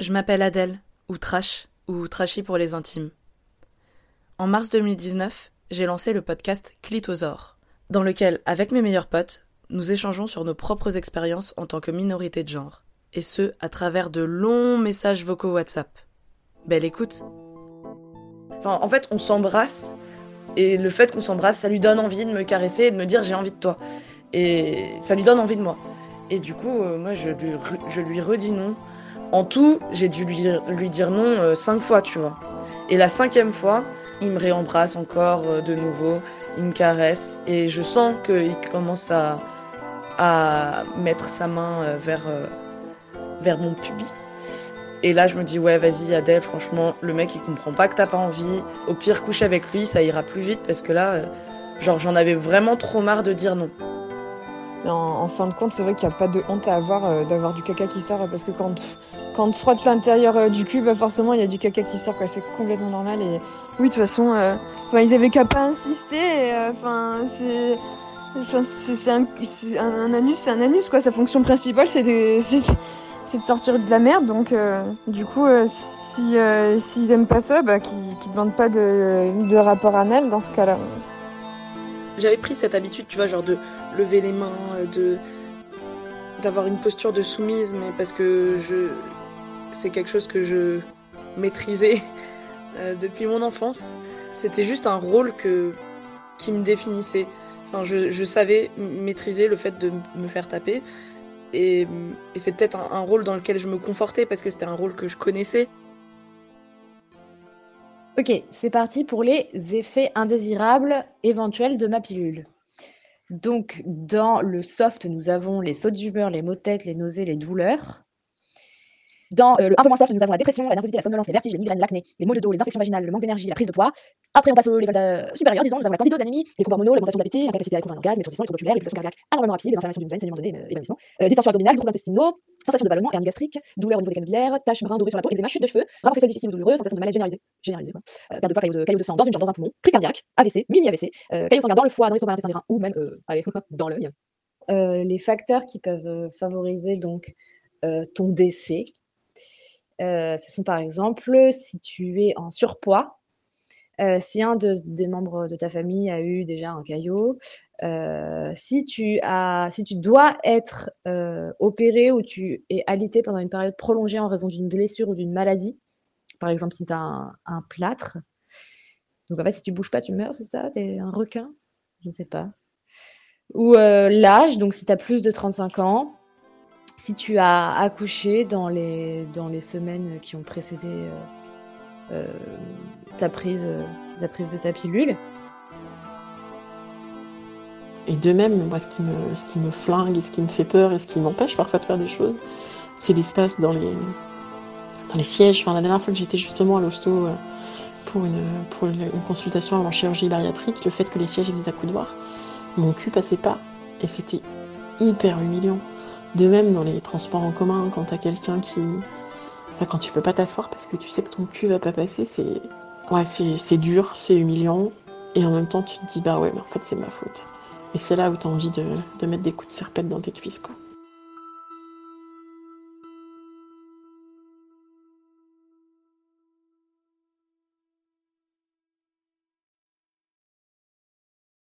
Je m'appelle Adèle, ou Trash, ou Trashy pour les intimes. En mars 2019, j'ai lancé le podcast Clitosaure, dans lequel, avec mes meilleurs potes, nous échangeons sur nos propres expériences en tant que minorité de genre, et ce, à travers de longs messages vocaux WhatsApp. Belle écoute Enfin, en fait, on s'embrasse, et le fait qu'on s'embrasse, ça lui donne envie de me caresser et de me dire j'ai envie de toi. Et ça lui donne envie de moi. Et du coup, euh, moi, je lui, je lui redis non en tout, j'ai dû lui, dire non euh, cinq fois, tu vois. Et la cinquième fois, il me réembrasse encore euh, de nouveau, il me caresse, et je sens qu'il commence à, mettre sa main euh, vers, mon pubis. Et là, je me dis, ouais, vas-y, Adèle, franchement, le mec, il comprend pas que t'as pas envie. Au pire, couche avec lui, ça ira plus vite, parce que là, genre, j'en avais vraiment trop marre de dire non. En, en, fin de compte, c'est vrai qu'il n'y a pas de honte à avoir euh, d'avoir du caca qui sort parce que quand, quand on frotte l'intérieur euh, du cul, bah forcément il y a du caca qui sort, quoi. C'est complètement normal. Et oui, de toute façon, euh, ils avaient qu'à pas insister. Enfin, c'est. Enfin, c'est un, un, un, anus, c'est un anus, quoi. Sa fonction principale, c'est de, de sortir de la merde. Donc, euh, du coup, si s'ils aiment pas ça, bah, qu'ils qu demandent pas de, de rapport anal dans ce cas-là. J'avais pris cette habitude, tu vois, genre de lever les mains, de d'avoir une posture de soumise, mais parce que je c'est quelque chose que je maîtrisais euh, depuis mon enfance. C'était juste un rôle que qui me définissait. Enfin, je, savais maîtriser le fait de me faire taper, et, et c'est peut-être un rôle dans lequel je me confortais parce que c'était un rôle que je connaissais. Ok, c'est parti pour les effets indésirables éventuels de ma pilule. Donc, dans le soft, nous avons les sautes d'humeur, les maux de tête, les nausées, les douleurs. Dans euh, le un peu moins soft, nous avons la dépression, la nervosité, la somnolence, les vertiges, les migraines, l'acné, les maux de dos, les infections vaginales, le manque d'énergie, la prise de poids. Après, on passe au level de... supérieur, disons, nous avons la candidose, l'anémie, les troubles hormonaux, l'augmentation de l'appétit, l'incapacité à contrôler l'orgasme, les traumatismes, les troubles oculaires, les pulsations cardiaques énormément rapides, des inflammations d'une veine, saignement de nez, évanouissement, euh, distension abdominale, troubles intestinaux, sensation de ballonnement, hernie gastrique, douleur au niveau des canalières, taches brun dorées sur la peau, eczéma, chute de cheveux, rapport sexuel difficile ou douloureux, sensation de malaise généralisée, généralisée quoi. Euh, perte de poids, caillot de, caillot de sang dans une jambe, dans un poumon, crise cardiaque, AVC, mini AVC, euh, caillot sanguin dans le foie, dans l'estomac, l'intestin, les ou même, euh, allez, dans l'œil. Euh, les facteurs qui peuvent favoriser donc euh, ton décès, euh, ce sont par exemple si tu es en surpoids, si un de, des membres de ta famille a eu déjà un caillot, si tu as, tu dois être opéré ou tu es alité pendant une période prolongée en raison d'une blessure ou d'une maladie, par exemple si tu as un, plâtre, donc en fait si tu bouges pas tu meurs, c'est ça? T'es un requin? Je ne sais pas. Ou euh, l'âge, donc si tu as plus de 35 ans, si tu as accouché dans les, semaines qui ont précédé euh, euh, prise, la prise de ta pilule. Et de même, moi, ce qui, me, ce flingue et ce qui me fait peur et ce qui m'empêche parfois de faire des choses, c'est l'espace dans les, sièges. Enfin, la dernière fois que j'étais justement à l'hosto pour, une, pour consultation avant chirurgie bariatrique, le fait que les sièges aient des accoudoirs, mon cul passait pas et c'était hyper humiliant. De même dans les transports en commun, quand t'as quelqu'un qui. Quand tu peux pas t'asseoir parce que tu sais que ton cul va pas passer, c'est. Ouais, c'est dur, c'est humiliant. Et en même temps, tu te dis, bah ouais, mais en fait, c'est ma faute. Et c'est là où t'as envie de, de mettre des coups de serpette dans tes cuisses, quoi.